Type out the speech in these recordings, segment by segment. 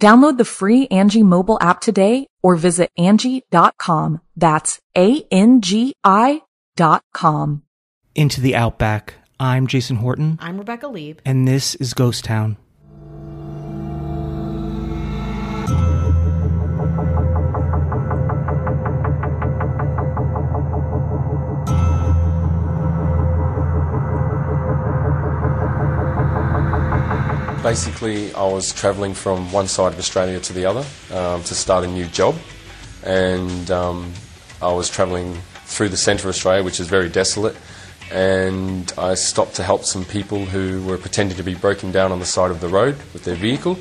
Download the free Angi mobile app today or visit Angi.com. That's A-N-G-I dot com. Into the Outback. I'm Jason Horton, I'm Rebecca Leib. and this is Ghost Town. Basically, I was travelling from one side of Australia to the other um, to start a new job, and um, I was travelling through the centre of Australia, which is very desolate. And I stopped to help some people who were pretending to be broken down on the side of the road with their vehicle,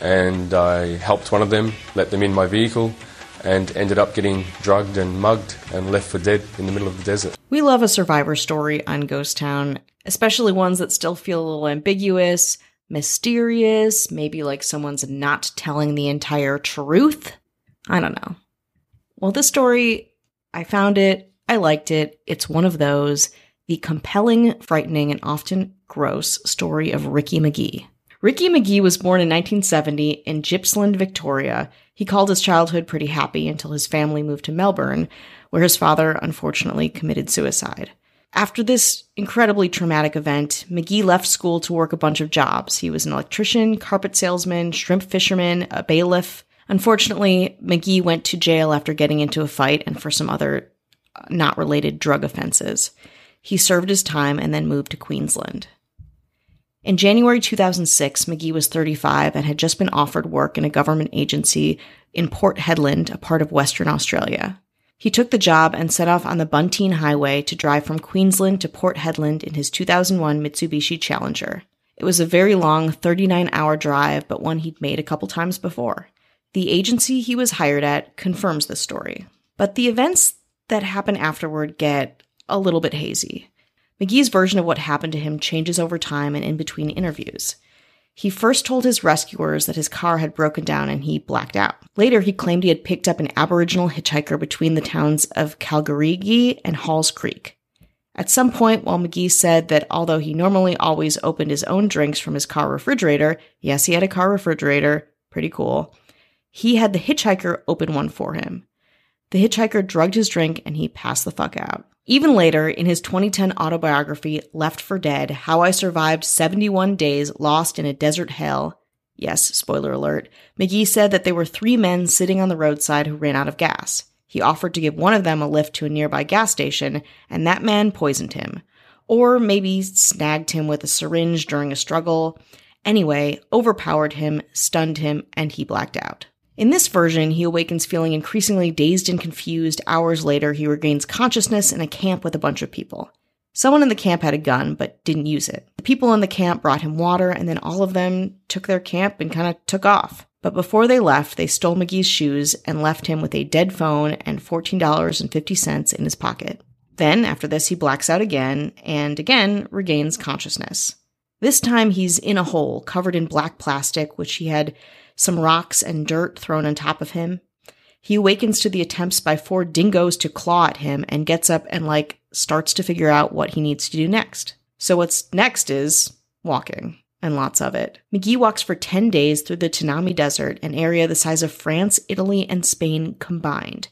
and I helped one of them, let them in my vehicle, and ended up getting drugged and mugged and left for dead in the middle of the desert. We love a survivor story on Ghost Town, especially ones that still feel a little ambiguous, mysterious, maybe like someone's not telling the entire truth. I don't know. Well, this story, I found it, I liked it. It's one of those the compelling, frightening, and often gross story of Ricky Megee. Ricky Megee was born in 1970 in Gippsland, Victoria. He called his childhood pretty happy until his family moved to Melbourne, where his father unfortunately committed suicide. After this incredibly traumatic event, Megee left school to work a bunch of jobs. He was an electrician, carpet salesman, shrimp fisherman, a bailiff. Unfortunately, Megee went to jail after getting into a fight and for some other uh, not related drug offenses. He served his time and then moved to Queensland. In January 2006, Megee was 35 and had just been offered work in a government agency in Port Hedland, a part of Western Australia. He took the job and set off on the Buntine Highway to drive from Queensland to Port Hedland in his 2001 Mitsubishi Challenger. It was a very long 39 hour drive, but one he'd made a couple times before. The agency he was hired at confirms this story. But the events that happen afterward get a little bit hazy. Megee's version of what happened to him changes over time and in between interviews. He first told his rescuers that his car had broken down and he blacked out. Later, he claimed he had picked up an Aboriginal hitchhiker between the towns of Kalkarindji and Halls Creek. At some point, while Megee said that although he normally always opened his own drinks from his car refrigerator, yes, he had a car refrigerator, pretty cool, he had the hitchhiker open one for him. The hitchhiker drugged his drink and he passed the fuck out. Even later, in his 2010 autobiography, Left for Dead How I Survived 71 Days Lost in a Desert Hell, yes, spoiler alert, Megee said that there were three men sitting on the roadside who ran out of gas. He offered to give one of them a lift to a nearby gas station, and that man poisoned him. Or maybe snagged him with a syringe during a struggle. Anyway, overpowered him, stunned him, and he blacked out. In this version, he awakens feeling increasingly dazed and confused. Hours later, he regains consciousness in a camp with a bunch of people. Someone in the camp had a gun, but didn't use it. The people in the camp brought him water, and then all of them took their camp and kind of took off. But before they left, they stole Megee's shoes and left him with a dead phone and $14.50 in his pocket. Then, after this, he blacks out again and again regains consciousness. This time, he's in a hole covered in black plastic, which he had some rocks and dirt thrown on top of him. He awakens to the attempts by four dingoes to claw at him and gets up and, like, starts to figure out what he needs to do next. So, what's next is walking, and lots of it. Megee walks for 10 days through the Tanami Desert, an area the size of France, Italy, and Spain combined.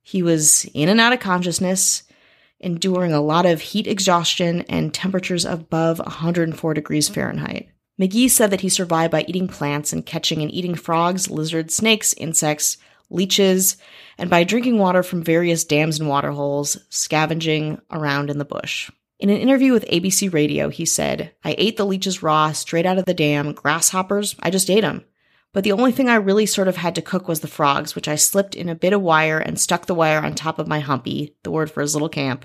He was in and out of consciousness, enduring a lot of heat exhaustion and temperatures above 104 degrees Fahrenheit. Megee said that he survived by eating plants and catching and eating frogs, lizards, snakes, insects, leeches, and by drinking water from various dams and water holes, scavenging around in the bush. In an interview with ABC Radio, he said, I ate the leeches raw, straight out of the dam. Grasshoppers, I just ate them. But the only thing I really sort of had to cook was the frogs, which I slipped in a bit of wire and stuck the wire on top of my humpy, the word for his little camp,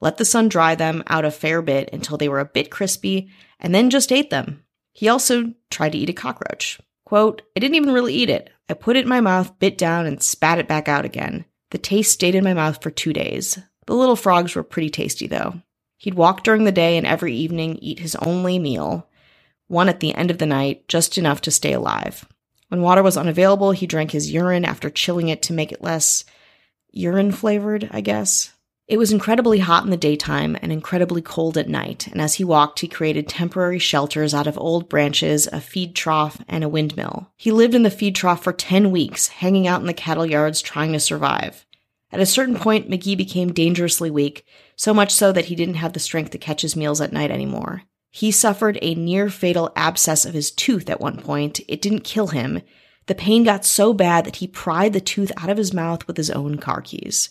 let the sun dry them out a fair bit until they were a bit crispy, and then just ate them. He also tried to eat a cockroach. Quote, I didn't even really eat it. I put it in my mouth, bit down, and spat it back out again. The taste stayed in my mouth for two days. The little frogs were pretty tasty, though. He'd walk during the day and every evening eat his only meal, one at the end of the night, just enough to stay alive. When water was unavailable, he drank his urine after chilling it to make it less urine flavored, I guess. It was incredibly hot in the daytime and incredibly cold at night, and as he walked, he created temporary shelters out of old branches, a feed trough, and a windmill. He lived in the feed trough for 10 weeks, hanging out in the cattle yards trying to survive. At a certain point, Megee became dangerously weak, so much so that he didn't have the strength to catch his meals at night anymore. He suffered a near fatal abscess of his tooth at one point. It didn't kill him. The pain got so bad that he pried the tooth out of his mouth with his own car keys.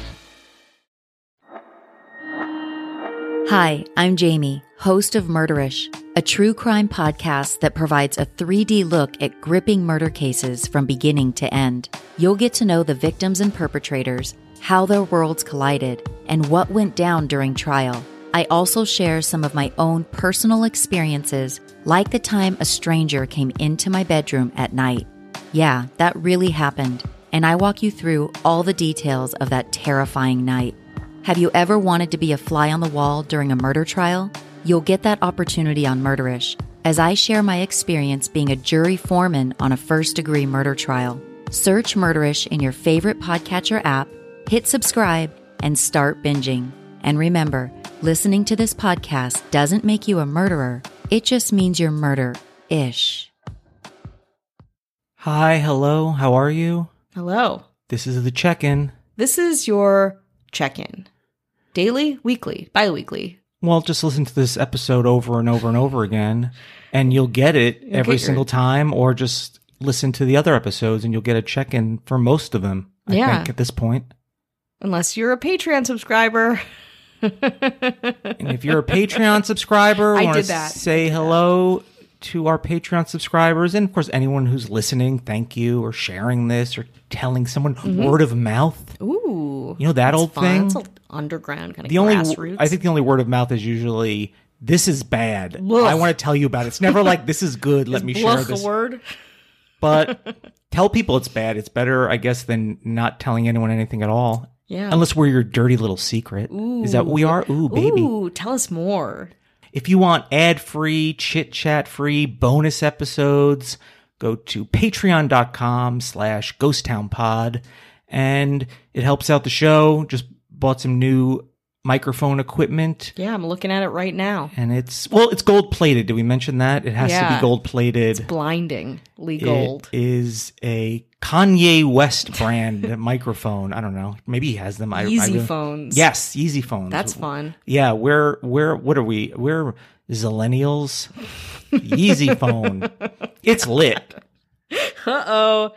Hi, I'm Jamie, host of Murderish, a true crime podcast that provides a 3D look at gripping murder cases from beginning to end. You'll get to know the victims and perpetrators, how their worlds collided, and what went down during trial. I also share some of my own personal experiences, like the time a stranger came into my bedroom at night. Yeah, that really happened, and I walk you through all the details of that terrifying night. Have you ever wanted to be a fly on the wall during a murder trial? You'll get that opportunity on Murderish as I share my experience being a jury foreman on a first degree murder trial. Search Murderish in your favorite podcatcher app, hit subscribe, and start binging. And remember, listening to this podcast doesn't make you a murderer, it just means you're murder ish. Hi, hello, how are you? Hello. This is the check in. This is your check in. Daily, weekly, bi weekly. Well, just listen to this episode over and over and over again, and you'll get it every get your- single time, or just listen to the other episodes and you'll get a check in for most of them, I Yeah. think, at this point. Unless you're a Patreon subscriber. And if you're a Patreon subscriber, I want to that. say hello to our Patreon subscribers, and of course, anyone who's listening, thank you, or sharing this, or telling someone Mm-hmm. word of mouth. Ooh. You know that old fun. thing? Underground kind of the only. I think the only word of mouth is usually this is bad. Ugh. I want to tell you about it. It's never like this is good. Let me share this. word. But tell people it's bad. It's better, I guess, than not telling anyone anything at all. Yeah. Unless we're your dirty little secret. Ooh. Is that what we are? Ooh, baby. Ooh, tell us more. If you want ad free, chit chat free bonus episodes, go to patreon.com slash ghosttownpod. And it helps out the show. Just bought some new microphone equipment. Yeah, I'm looking at it right now. And it's well, it's gold plated. Did we mention that? It has to be gold plated. Blindingly gold. It is a Kanye West brand microphone. I don't know. Maybe he has them. I, I Yeezy phones. Yes, Yeezy phones. That's fun. Yeah, we're we're what are we? We're zillennials. Yeezy phone. It's lit. Uh oh.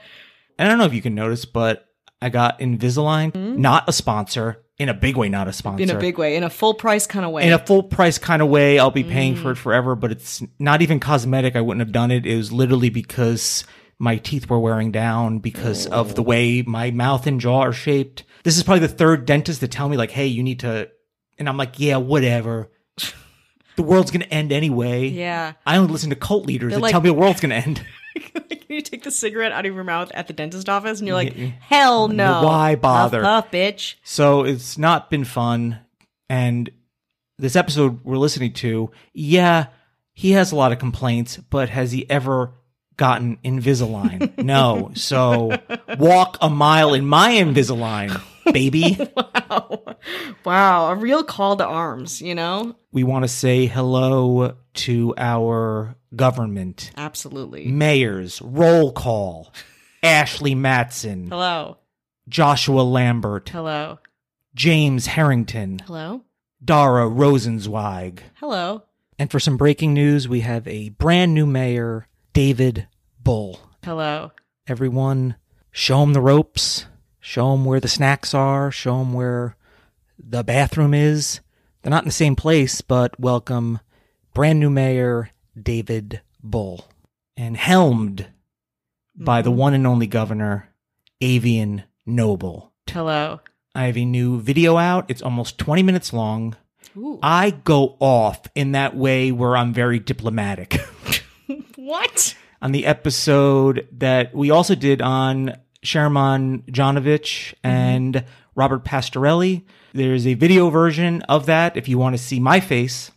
I don't know if you can notice, but I got Invisalign, not a sponsor, in a big way, not a sponsor. In a big way, in a full price kind of way. in a full price kind of way. I'll be paying for it mm. forever, but it's not even cosmetic. I wouldn't have done it. It was literally because my teeth were wearing down because of the way my mouth and jaw are shaped. This is probably the third dentist to tell me like, "Hey, you need to," and I'm like, "Yeah, whatever." the world's gonna end anyway. yeah. I only listen to cult leaders They're that like- tell me the world's gonna end. you take the cigarette out of your mouth at the dentist office and you're like, hell no. Why bother? Puff, puff, bitch. So it's not been fun. And this episode we're listening to, yeah, he has a lot of complaints, but has he ever gotten Invisalign? no. So walk a mile in my Invisalign, baby. Wow. Wow. A real call to arms, you know? We want to say hello to our government, Absolutely. mayors, roll call, Ashley Matson, Hello. Joshua Lambert, Hello. James Harrington, Hello. Dara Rosenzweig. Hello. And for some breaking news, we have a brand new mayor, David Bull. Hello. Everyone, show him the ropes, show them where the snacks are, show them where the bathroom is. They're not in the same place, but welcome brand new mayor, David Bull. And helmed by the mm-hmm. one and only governor, Avian Noble. Hello. I have a new video out. It's almost 20 minutes long. Ooh. I go off in that way where I'm very diplomatic. What? on the episode that we also did on Sherman Jonovich and Robert Pastorelli. There's a video version of that if you want to see my face.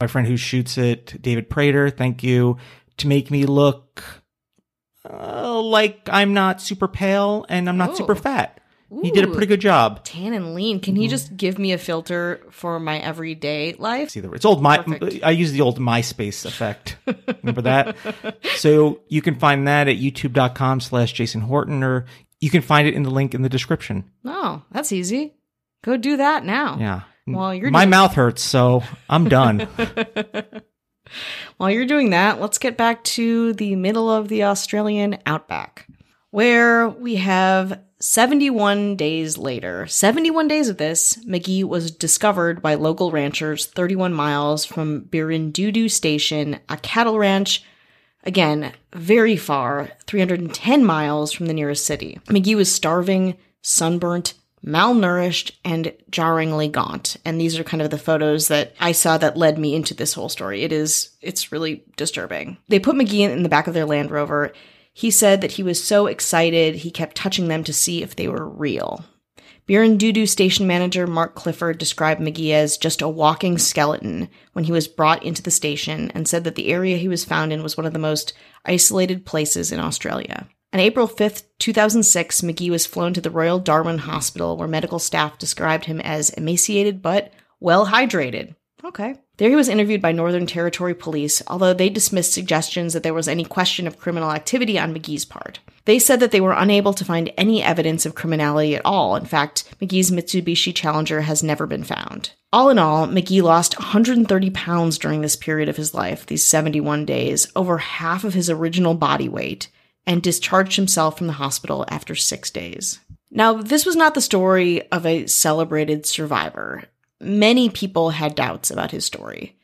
My friend who shoots it, David Prater, thank you, to make me look uh, like I'm not super pale and I'm not Oh. super fat. He did a pretty good job. Tan and lean. Can he mm-hmm. just give me a filter for my everyday life? See the it's old my Perfect. I use the old MySpace effect. Remember that? so you can find that at youtube.com slash Jason Horton or you can find it in the link in the description. Oh, that's easy. Go do that now. Yeah. Well, you're my doing- mouth hurts, so I'm done. While you're doing that, let's get back to the middle of the Australian outback, where we have 71 days later. 71 days of this, Megee was discovered by local ranchers 31 miles from Birrindudu Station, a cattle ranch. Again, very far, 310 miles from the nearest city. Megee was starving, sunburnt, malnourished, and jarringly gaunt. And these are kind of the photos that I saw that led me into this whole story. It is, it's really disturbing. They put Megee in the back of their Land Rover. He said that he was so excited, he kept touching them to see if they were real. Birrindudu station manager Mark Clifford described Megee as just a walking skeleton when he was brought into the station and said that the area he was found in was one of the most isolated places in Australia. On April 5th, 2006, Megee was flown to the Royal Darwin Hospital where medical staff described him as emaciated but well hydrated. Okay. There he was interviewed by Northern Territory Police, although they dismissed suggestions that there was any question of criminal activity on Megee's part. They said that they were unable to find any evidence of criminality at all. In fact, Megee's Mitsubishi Challenger has never been found. All in all, Megee lost 130 pounds during this period of his life, these 71 days, over half of his original body weight, and discharged himself from the hospital after six days. Now, this was not the story of a celebrated survivor. Many people had doubts about his story.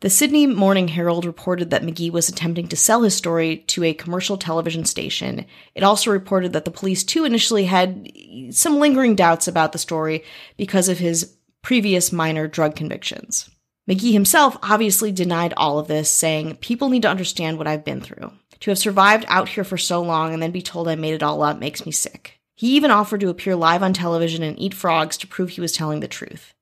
The Sydney Morning Herald reported that Megee was attempting to sell his story to a commercial television station. It also reported that the police, too, initially had some lingering doubts about the story because of his previous minor drug convictions. Megee himself obviously denied all of this, saying, People need to understand what I've been through. To have survived out here for so long and then be told I made it all up makes me sick. He even offered to appear live on television and eat frogs to prove he was telling the truth.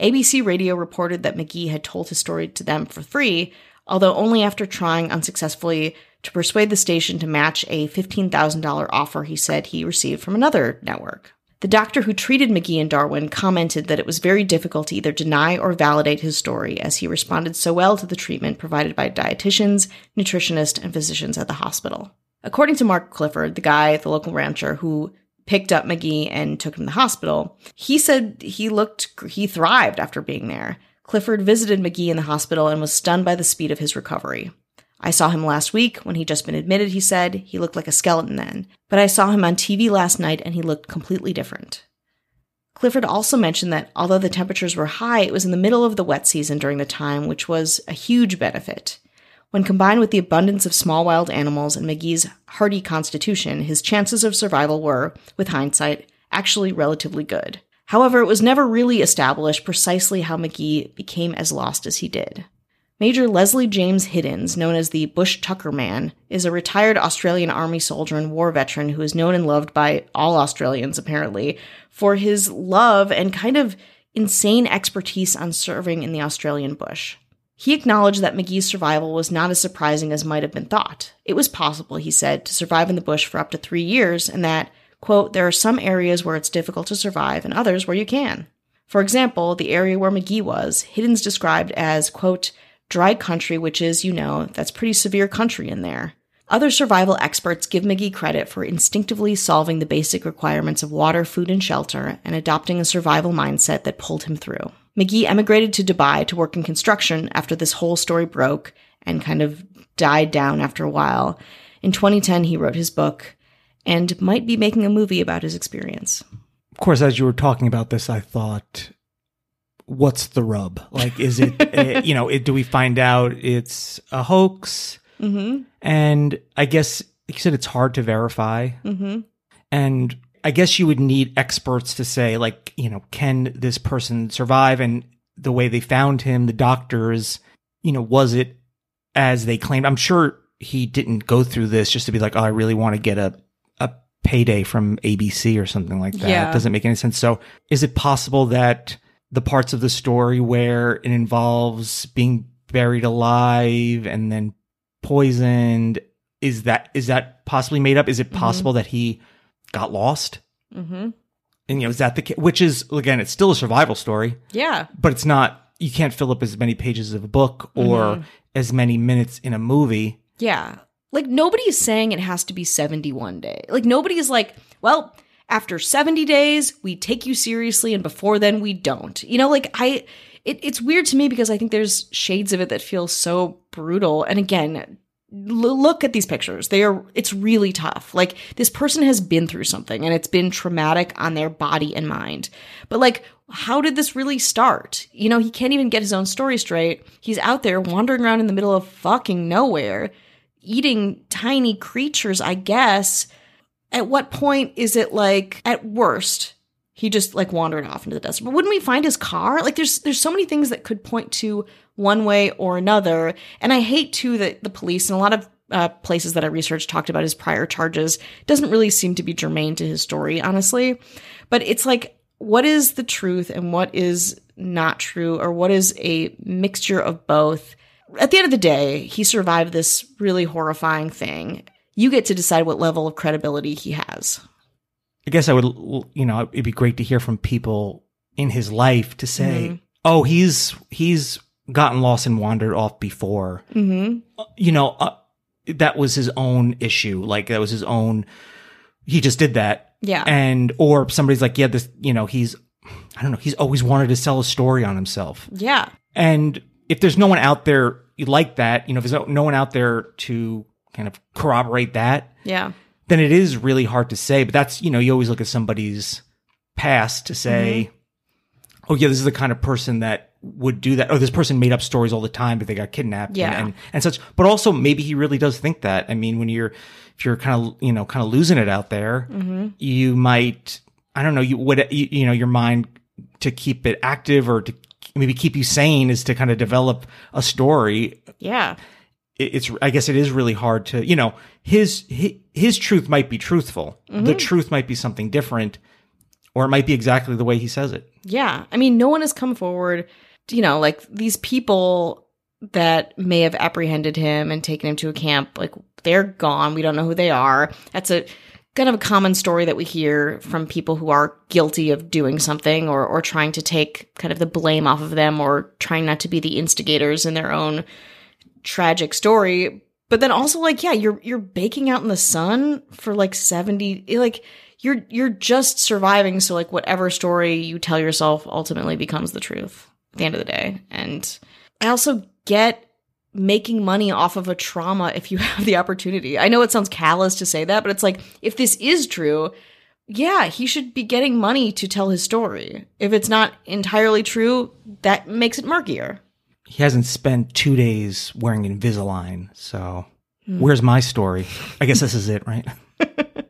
ABC Radio reported that Megee had told his story to them for free, although only after trying unsuccessfully to persuade the station to match a $15,000 offer he said he received from another network. The doctor who treated Megee and Darwin commented that it was very difficult to either deny or validate his story as he responded so well to the treatment provided by dietitians, nutritionists, and physicians at the hospital. According to Mark Clifford, the guy, at the local rancher who picked up Megee and took him to the hospital, he said he looked, he thrived after being there. Clifford visited Megee in the hospital and was stunned by the speed of his recovery. I saw him last week when he'd just been admitted, he said. He looked like a skeleton then. But I saw him on TV last night and he looked completely different. Clifford also mentioned that although the temperatures were high, it was in the middle of the wet season during the time, which was a huge benefit. When combined with the abundance of small wild animals and Megee's hardy constitution, his chances of survival were, with hindsight, actually relatively good. However, it was never really established precisely how Megee became as lost as he did. Major Leslie James Hiddens, known as the Bush Tucker Man, is a retired Australian Army soldier and war veteran who is known and loved by all Australians, apparently, for his love and kind of insane expertise on serving in the Australian bush. He acknowledged that Megee's survival was not as surprising as might have been thought. It was possible, he said, to survive in the bush for up to three years, and that, quote, there are some areas where it's difficult to survive and others where you can. For example, the area where Megee was, Hiddens described as, quote, dry country, which is, you know, that's pretty severe country in there. Other survival experts give Megee credit for instinctively solving the basic requirements of water, food, and shelter and adopting a survival mindset that pulled him through. Megee emigrated to Dubai to work in construction after this whole story broke and kind of died down after a while. In 2010, he wrote his book and might be making a movie about his experience. Of course, as you were talking about this, I thought what's the rub? Like, is it, uh, you know, it, do we find out it's a hoax? Mm-hmm. And I guess, like you said, it's hard to verify. Mm-hmm. And I guess you would need experts to say, like, you know, can this person survive? And the way they found him, the doctors, you know, was it as they claimed? I'm sure he didn't go through this just to be like, oh, I really want to get a, a payday from ABC or something like that. Yeah. It doesn't make any sense. So is it possible that the parts of the story where it involves being buried alive and then poisoned is that is that possibly made up is it mm-hmm. possible that he got lost Mm-hmm. and you know is that the ca- which is again it's still a survival story Yeah. but it's not you can't fill up as many pages of a book or as many minutes in a movie Yeah. Like nobody is saying it has to be 71 day. Like nobody is like, well, after 70 days, we take you seriously and before then we don't. You know, like I it, it's weird to me because I think there's shades of it that feel so brutal. And again, look at these pictures. They are it's really tough. Like this person has been through something and it's been traumatic on their body and mind. But like how did this really start? You know, he can't even get his own story straight. He's out there wandering around in the middle of fucking nowhere, eating tiny creatures, I guess. At what point is it like at worst he just like wandered off into the desert? But wouldn't we find his car? Like there's there's so many things that could point to one way or another. And I hate too that the police and a lot of uh, places that I researched talked about his prior charges doesn't really seem to be germane to his story, honestly. But it's like, what is the truth and what is not true, or what is a mixture of both? At the end of the day, he survived this really horrifying thing. You get to decide what level of credibility he has. i guess i would you know it'd be great to hear from people in his life to say oh he's he's gotten lost and wandered off before Mm-hmm. you know, uh, that was his own issue. Like that was his own. He just did that, Yeah. and or somebody's like, yeah, this, you know, he's, I don't know, he's always wanted to sell a story on himself. yeah. And if there's no one out there like that, you know, if there's no- no one out there to kind of corroborate that, Yeah. then it is really hard to say. But that's, you know, you always look at somebody's past to say, oh, yeah, this is the kind of person that would do that. Oh, this person made up stories all the time, but they got kidnapped Yeah. and, and, and such. But also, maybe he really does think that. I mean, when you're, if you're kind of, you know, kind of losing it out there, mm-hmm. you might, I don't know, you would, you, you know, your mind to keep it active or to maybe keep you sane is to kind of develop a story Yeah. it- it's I guess it is really hard to you know his his, his truth might be truthful. The mm-hmm. truth might be something different, or it might be exactly the way he says it. Yeah. I mean, no one has come forward, you know, like these people that may have apprehended him and taken him to a camp, like they're gone. We don't know who they are. That's a kind of a common story that we hear from people who are guilty of doing something or or trying to take kind of the blame off of them or trying not to be the instigators in their own tragic story. But then also like, yeah, you're you're baking out in the sun for like 70 like you're you're just surviving so like whatever story you tell yourself ultimately becomes the truth at the end of the day. And I also get making money off of a trauma if you have the opportunity. I know it sounds callous to say that, but it's like if this is true, yeah, he should be getting money to tell his story. If it's not entirely true, that makes it murkier. He hasn't spent two days wearing Invisalign, so hmm. where's my story? I guess this is it, right?